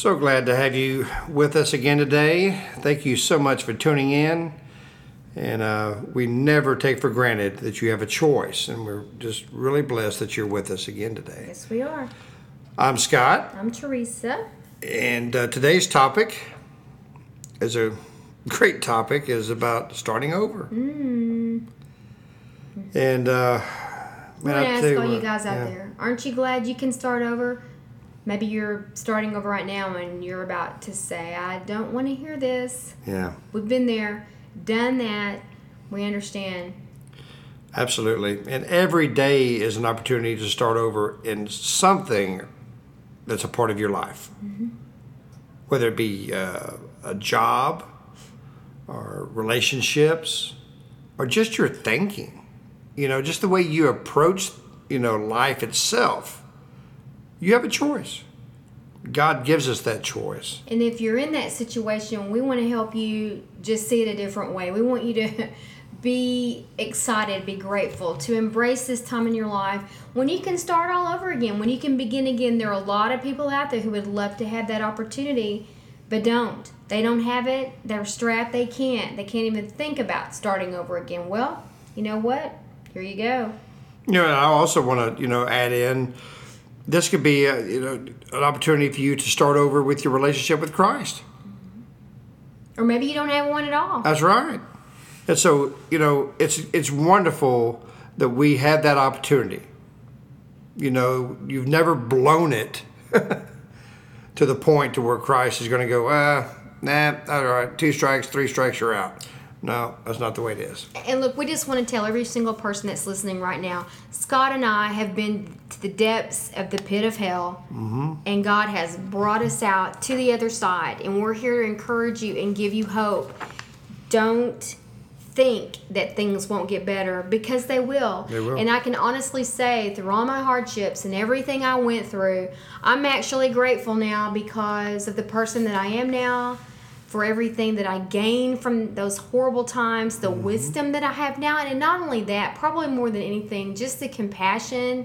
So glad to have you with us again today. Thank you so much for tuning in. And uh, we never take for granted that you have a choice. And we're just really blessed that you're with us again today. Yes, we are. I'm Scott. I'm Teresa. And uh, today's topic is a great topic, is about starting over. Mm. And uh, I want to ask all you guys out yeah. there, aren't you glad you can start over? Maybe you're starting over right now and you're about to say, I don't want to hear this. Yeah. We've been there, done that. We understand. Absolutely. And every day is an opportunity to start over in something that's a part of your life. Mm-hmm. Whether it be uh, a job or relationships or just your thinking. You know, just the way you approach, you know, life itself you have a choice. God gives us that choice. And if you're in that situation, we want to help you just see it a different way. We want you to be excited, be grateful, to embrace this time in your life when you can start all over again, when you can begin again. There are a lot of people out there who would love to have that opportunity, but don't. They don't have it. They're strapped. They can't. They can't even think about starting over again. Well, you know what? Here you go. You know, I also want to, you know, add in this could be a, you know an opportunity for you to start over with your relationship with Christ. Or maybe you don't have one at all. That's right. And so you know it's it's wonderful that we had that opportunity. You know, you've never blown it to the point to where Christ is going to go, ah, nah, all right, two strikes, three strikes, you're out. No, that's not the way it is. And look, we just want to tell every single person that's listening right now Scott and I have been to the depths of the pit of hell, mm-hmm. and God has brought us out to the other side. And we're here to encourage you and give you hope. Don't think that things won't get better because they will. They will. And I can honestly say, through all my hardships and everything I went through, I'm actually grateful now because of the person that I am now for everything that I gained from those horrible times, the mm-hmm. wisdom that I have now. And not only that, probably more than anything, just the compassion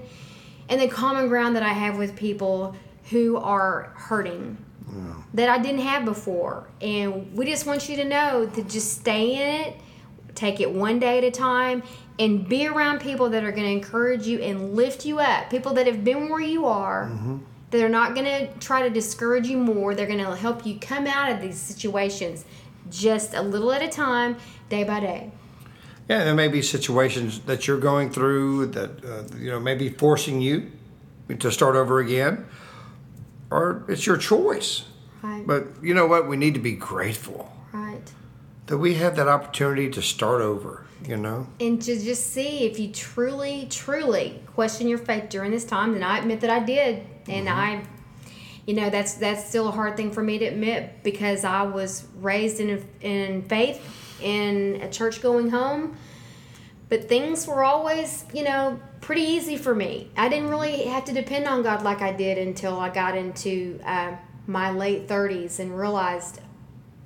and the common ground that I have with people who are hurting yeah. that I didn't have before. And we just want you to know to just stay in it, take it one day at a time, and be around people that are going to encourage you and lift you up, people that have been where you are. Mm-hmm they're not going to try to discourage you more. They're going to help you come out of these situations just a little at a time, day by day. Yeah, there may be situations that you're going through that uh, you know maybe forcing you to start over again, or it's your choice. Right. But you know what? We need to be grateful. That we have that opportunity to start over. You know. And to just see if you truly, truly question your faith during this time, and I admit that I did and mm-hmm. I you know that's that's still a hard thing for me to admit because I was raised in in faith in a church going home but things were always you know pretty easy for me I didn't really have to depend on God like I did until I got into uh, my late 30s and realized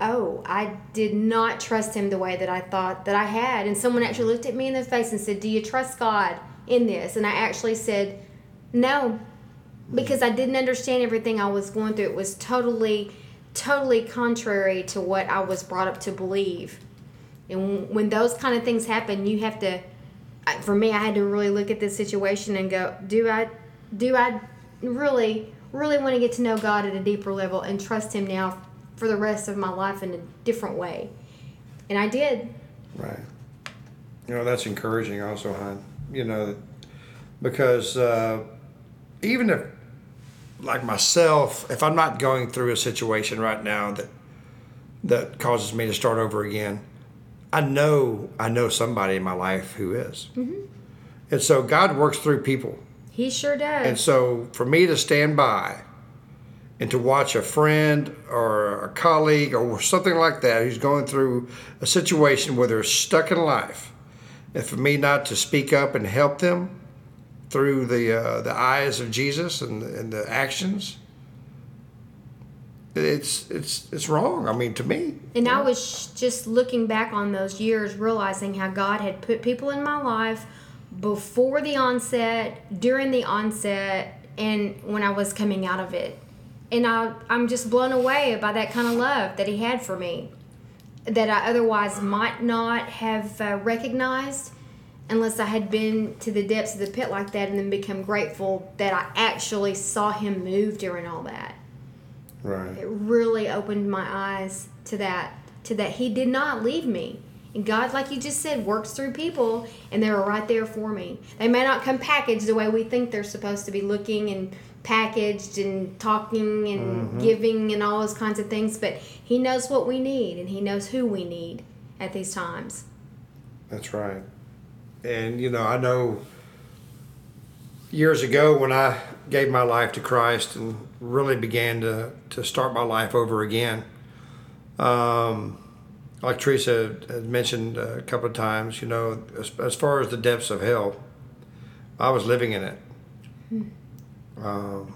oh I did not trust him the way that I thought that I had and someone actually looked at me in the face and said do you trust God in this and I actually said no because I didn't understand everything I was going through. It was totally, totally contrary to what I was brought up to believe. And when those kind of things happen, you have to. For me, I had to really look at this situation and go, do I, do I really, really want to get to know God at a deeper level and trust Him now for the rest of my life in a different way? And I did. Right. You know that's encouraging, also, hon. You know, because uh, even if like myself, if I'm not going through a situation right now that that causes me to start over again, I know I know somebody in my life who is. Mm-hmm. and so God works through people. He sure does. And so for me to stand by and to watch a friend or a colleague or something like that who's going through a situation where they're stuck in life, and for me not to speak up and help them through the uh, the eyes of Jesus and, and the actions, it's it's it's wrong. I mean, to me. And I was just looking back on those years, realizing how God had put people in my life before the onset, during the onset, and when I was coming out of it. And I, I'm just blown away by that kind of love that He had for me that I otherwise might not have uh, recognized unless I had been to the depths of the pit like that and then become grateful that I actually saw Him move during all that. Right. It really opened my eyes to that, to that He did not leave me. And God, like you just said, works through people, and they were right there for me. They may not come packaged the way we think they're supposed to be looking and packaged and talking and giving and all those kinds of things, but He knows what we need, and He knows who we need at these times. That's right. And you know, I know years ago when I gave my life to Christ and really began to, to start my life over again. Um, like Teresa had mentioned a couple of times, you know, as, as far as the depths of hell, I was living in it. Um,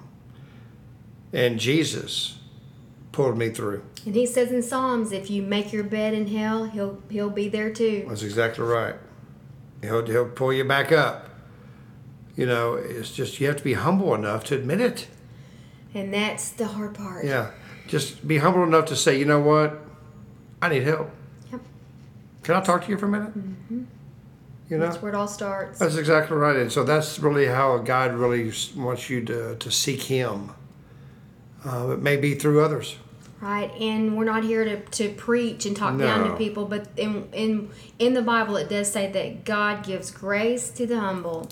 and Jesus pulled me through. And He says in Psalms, if you make your bed in hell, He'll He'll be there too. That's exactly right. He'll, he'll pull you back up. You know, it's just you have to be humble enough to admit it. And that's the hard part. Yeah. Just be humble enough to say, you know what? I need help. Yep. Can I talk to you for a minute? You know? That's where it all starts. That's exactly right. And so that's really how God really wants you to, to seek Him. Uh, it may be through others. Right, and we're not here to, to preach and talk down to people, but in, in in the Bible it does say that God gives grace to the humble.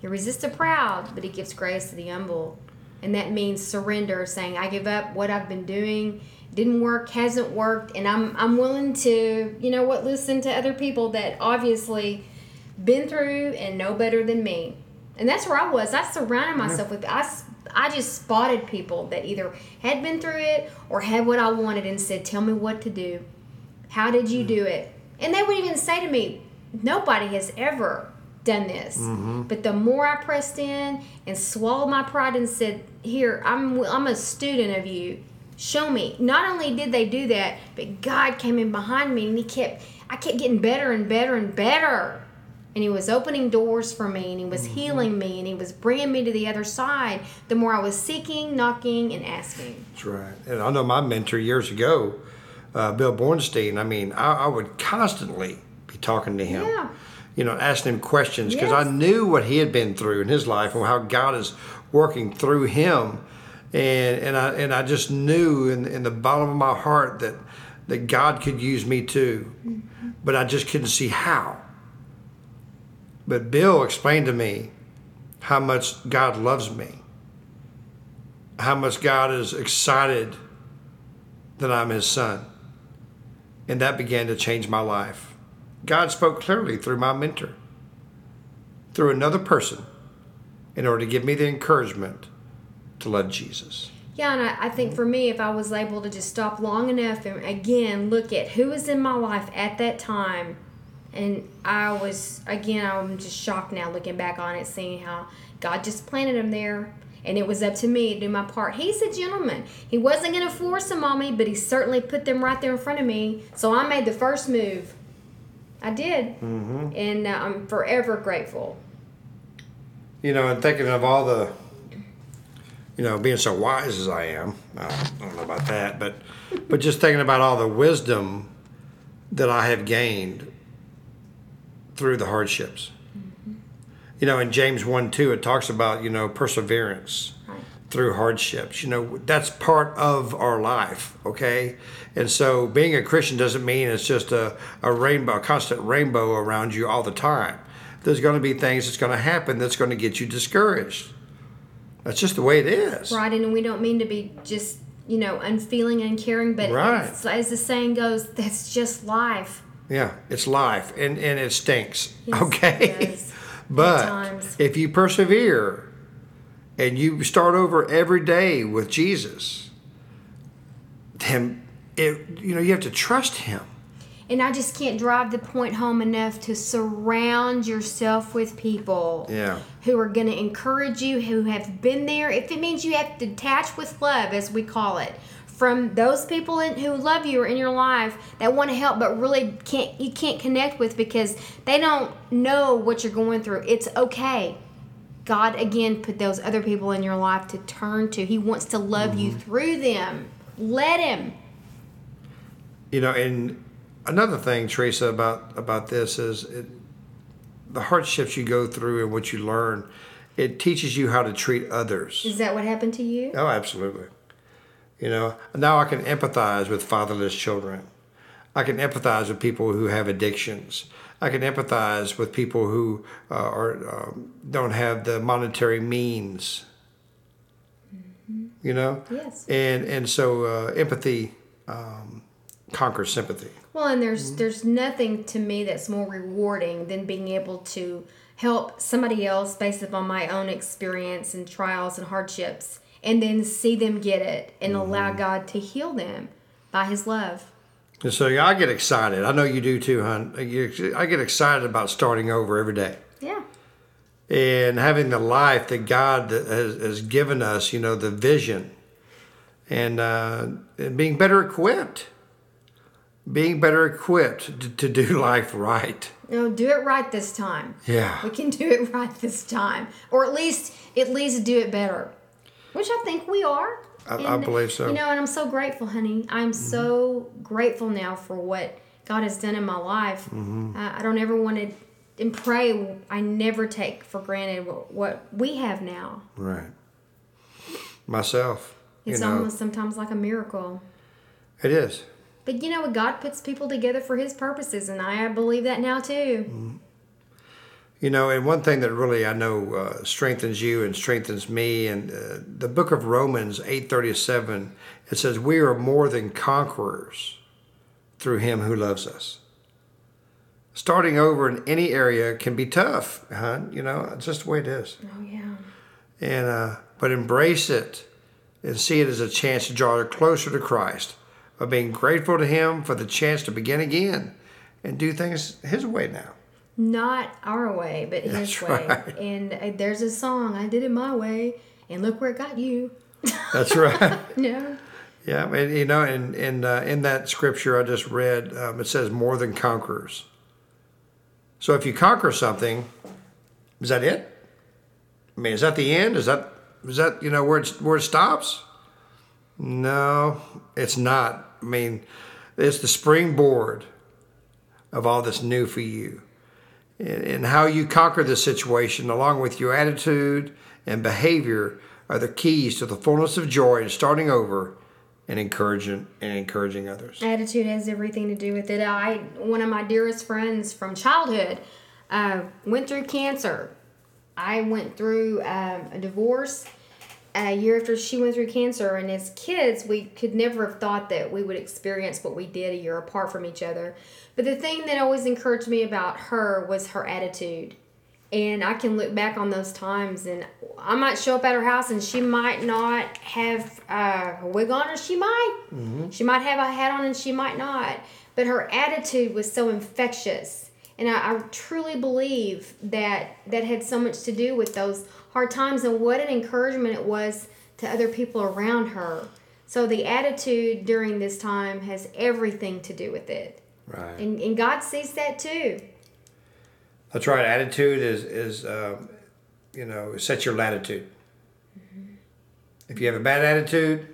He resists the proud, but he gives grace to the humble. And that means surrender, saying, I give up what I've been doing, didn't work, hasn't worked, and I'm I'm willing to, you know what, listen to other people that obviously been through and know better than me. And that's where I was. I surrounded myself with I I just spotted people that either had been through it or had what I wanted and said, "Tell me what to do. How did you do it?" And they would even say to me, "Nobody has ever done this." Mm-hmm. But the more I pressed in and swallowed my pride and said, "Here, I'm I'm a student of you. Show me." Not only did they do that, but God came in behind me and he kept I kept getting better and better and better and he was opening doors for me and he was healing me and he was bringing me to the other side the more i was seeking knocking and asking That's right. And I know my mentor years ago, uh, Bill Bornstein, I mean, I, I would constantly be talking to him. Yeah. You know, asking him questions because I knew what he had been through in his life and how God is working through him. And, and I and I just knew in, in the bottom of my heart that that God could use me too, but I just couldn't see how. But Bill explained to me how much God loves me how much God is excited that I'm his son. And that began to change my life. God spoke clearly through my mentor, through another person, in order to give me the encouragement to love Jesus. yeah and I, I think for me if i was able to just stop long enough and again look at who was in my life at that time and i was again i'm just shocked now looking back on it seeing how god just planted him there. And it was up to me to do my part. He's a gentleman. He wasn't going to force them on me but he certainly put them right there in front of me. So i made the first move. I did. And uh, i'm forever grateful. You know, and thinking of all the, you know, being so wise as I am, I don't know about that, but, but just thinking about all the wisdom that I have gained through the hardships. You know, in James 1 2, it talks about, you know, perseverance Right. through hardships. You know, that's part of our life, okay? And so being a Christian doesn't mean it's just a, a rainbow, a constant rainbow around you all the time. There's going to be things that's going to happen that's going to get you discouraged. That's just the way it is. Right, and we don't mean to be just, you know, unfeeling, uncaring, but Right. it's- as the saying goes, that's just life. Yeah, it's life and, and it stinks. Yes, okay? but if you persevere and you start over every day with Jesus, then it you know you have to trust Him. And I just can't drive the point home enough to surround yourself with people Yeah. who are going to encourage you, who have been there. If it means you have to detach with love, as we call it, from those people in, who love you or in your life that want to help, but really can't you can't connect with because they don't know what you're going through. It's okay. God again put those other people in your life to turn to. He wants to love you mm-hmm. through them. Let him. You know, and another thing, Teresa, about about this is it, the hardships you go through and what you learn. It teaches you how to treat others. Is that what happened to you? Oh, absolutely. You know, now I can empathize with fatherless children. I can empathize with people who have addictions. I can empathize with people who uh, are um, don't have the monetary means. You know, Yes. and and so uh, empathy um, conquers sympathy. Well, and there's there's nothing to me that's more rewarding than being able to help somebody else based upon my own experience and trials and hardships, and then see them get it and allow God to heal them by His love. And so yeah, I get excited. I know you do too, hon. I get I get excited about starting over every day. Yeah. and having the life that God has, has given us, you know, the vision, and, uh, and being better equipped, being better equipped to, to do life right. No, do it right this time. Yeah. We can do it right this time, or at least at least do it better, which I think we are. I- I believe so. You know, and I'm so grateful, honey. I'm so grateful now for what God has done in my life. Mm-hmm. Uh, I don't ever want to and pray. I never take for granted what, what we have now. Right. Myself, It's you know, almost sometimes like a miracle. it is. But you know what? God puts people together for His purposes, and I believe that now too. You know, and one thing that really I know uh, strengthens you and strengthens me, and uh, the book of Romans eight thirty seven, it says, "We are more than conquerors through Him who loves us." Starting over in any area can be tough, huh? You know, it's just the way it is. Oh yeah. And uh, but embrace it and see it as a chance to draw closer to Christ by being grateful to Him for the chance to begin again and do things His way now. Not our way, but His That's way. right. And uh, there's a song, I did it my way, and look where it got you. That's right. No. Yeah, and you know, and in uh, in that scripture I just read, um, it says more than conquerors. So if you conquer something, is that it? I mean, is that the end? Is that is that you know where it's where it stops? No, it's not. I mean, it's the springboard of all that's new for you, and, how you conquer the situation, along with your attitude and behavior, are the keys to the fullness of joy and starting over and encouraging and encouraging others. Attitude has everything to do with it. I one of my dearest friends from childhood uh, went through cancer. I went through um, a divorce a year after she went through cancer, and as kids, we could never have thought that we would experience what we did a year apart from each other. But the thing that always encouraged me about her was her attitude. And I can look back on those times, and I might show up at her house, and she might not have uh, a wig on, or she might. She might have a hat on, and she might not. But her attitude was so infectious, and I, I truly believe that that had so much to do with those hard times, and what an encouragement it was to other people around her. So the attitude during this time has everything to do with it, Right. and and God sees that too. That's right. Attitude is is um, you know set your latitude. If you have a bad attitude,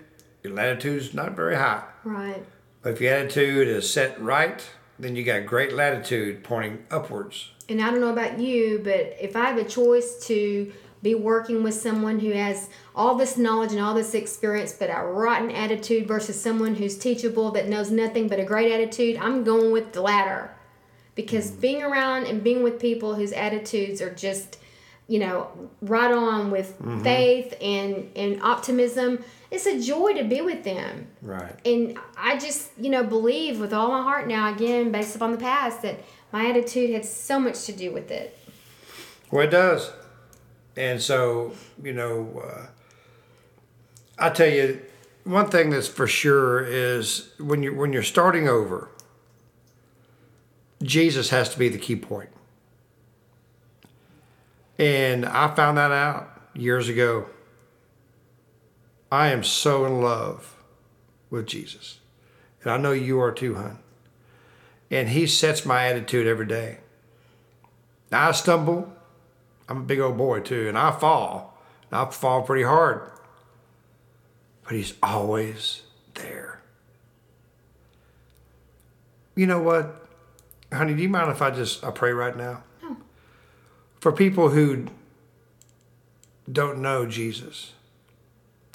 your latitude's not very high. Right. But if your attitude is set right, then you got great latitude pointing upwards. And I don't know about you, but if I have a choice to be working with someone who has all this knowledge and all this experience, but a rotten attitude versus someone who's teachable that knows nothing but a great attitude, I'm going with the latter. Because mm. being around and being with people whose attitudes are just, you know, right on with mm-hmm. faith and, and optimism, it's a joy to be with them Right. and I just, you know, believe with all my heart now, again, based upon the past, that my attitude had so much to do with it. Well, it does. And so, you know, uh, I tell you, one thing that's for sure is when you when you're starting over, Jesus has to be the key point. And I found that out years ago. I am so in love with Jesus. And I know you are too, hon. And he sets my attitude every day. I stumble. I'm a big old boy too, and I fall. And I fall pretty hard. But he's always there. You know what? Honey, do you mind if I just I pray right now? No. For people who don't know Jesus,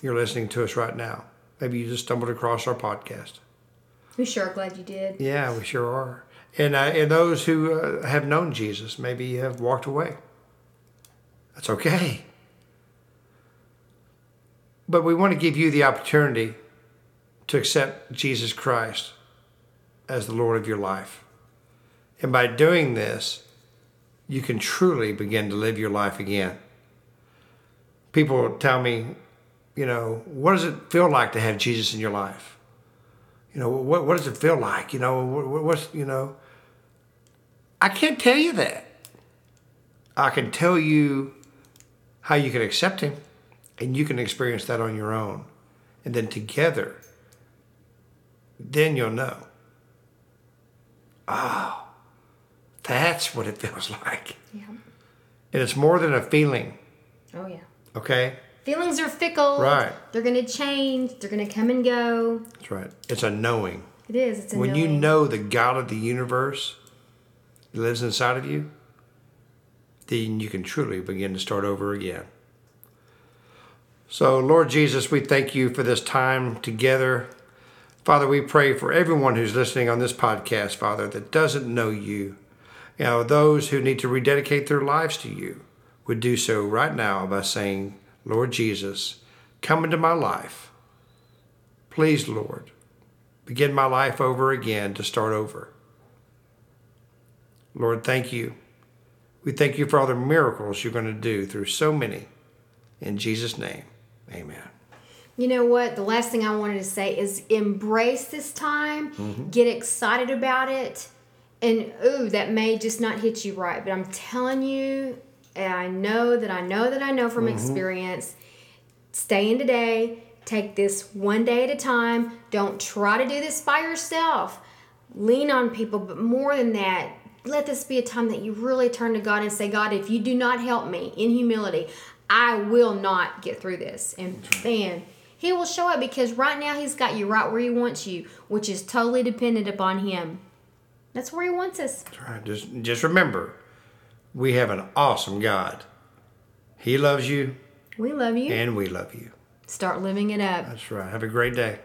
you're listening to us right now. Maybe you just stumbled across our podcast. We sure are glad you did. Yeah, we sure are. And, uh, and those who uh, have known Jesus maybe you have walked away. That's okay. But we want to give you the opportunity to accept Jesus Christ as the Lord of your life. And by doing this, you can truly begin to live your life again. People tell me, you know, what does it feel like to have Jesus in your life? You know, what, what does it feel like? You know, what, what's, you know, I can't tell you that. I can tell you how you can accept Him and you can experience that on your own. And then together, then you'll know. Oh, that's what it feels like. Yeah. And it's more than a feeling, Oh yeah. okay? Feelings are fickle. Right. They're gonna change. They're gonna come and go. That's right. It's a knowing. It is. It's a when you know the God of the universe lives inside of you, then you can truly begin to start over again. So, Lord Jesus, we thank you for this time together. Father, we pray for everyone who's listening on this podcast, Father, that doesn't know you. You know, those who need to rededicate their lives to you would do so right now by saying, Lord Jesus, come into my life. Please, Lord, begin my life over again to start over. Lord, thank you. We thank you for all the miracles you're going to do through so many. In Jesus' name, amen. You know what? The last thing I wanted to say is embrace this time, Mm-hmm. get excited about it, and ooh, that may just not hit you right, but I'm telling you, and I know that I know that I know from Mm-hmm. experience, stay in today, take this one day at a time. Don't try to do this by yourself. Lean on people, but more than that, let this be a time that you really turn to God and say, God, if you do not help me in humility, I will not get through this. And man, He will show up because right now He's got you right where He wants you, which is totally dependent upon Him. That's where He wants us. That's right. Just, just remember, we have an awesome God. He loves you, We love you. and we love you. Start living it up. That's right. Have a great day.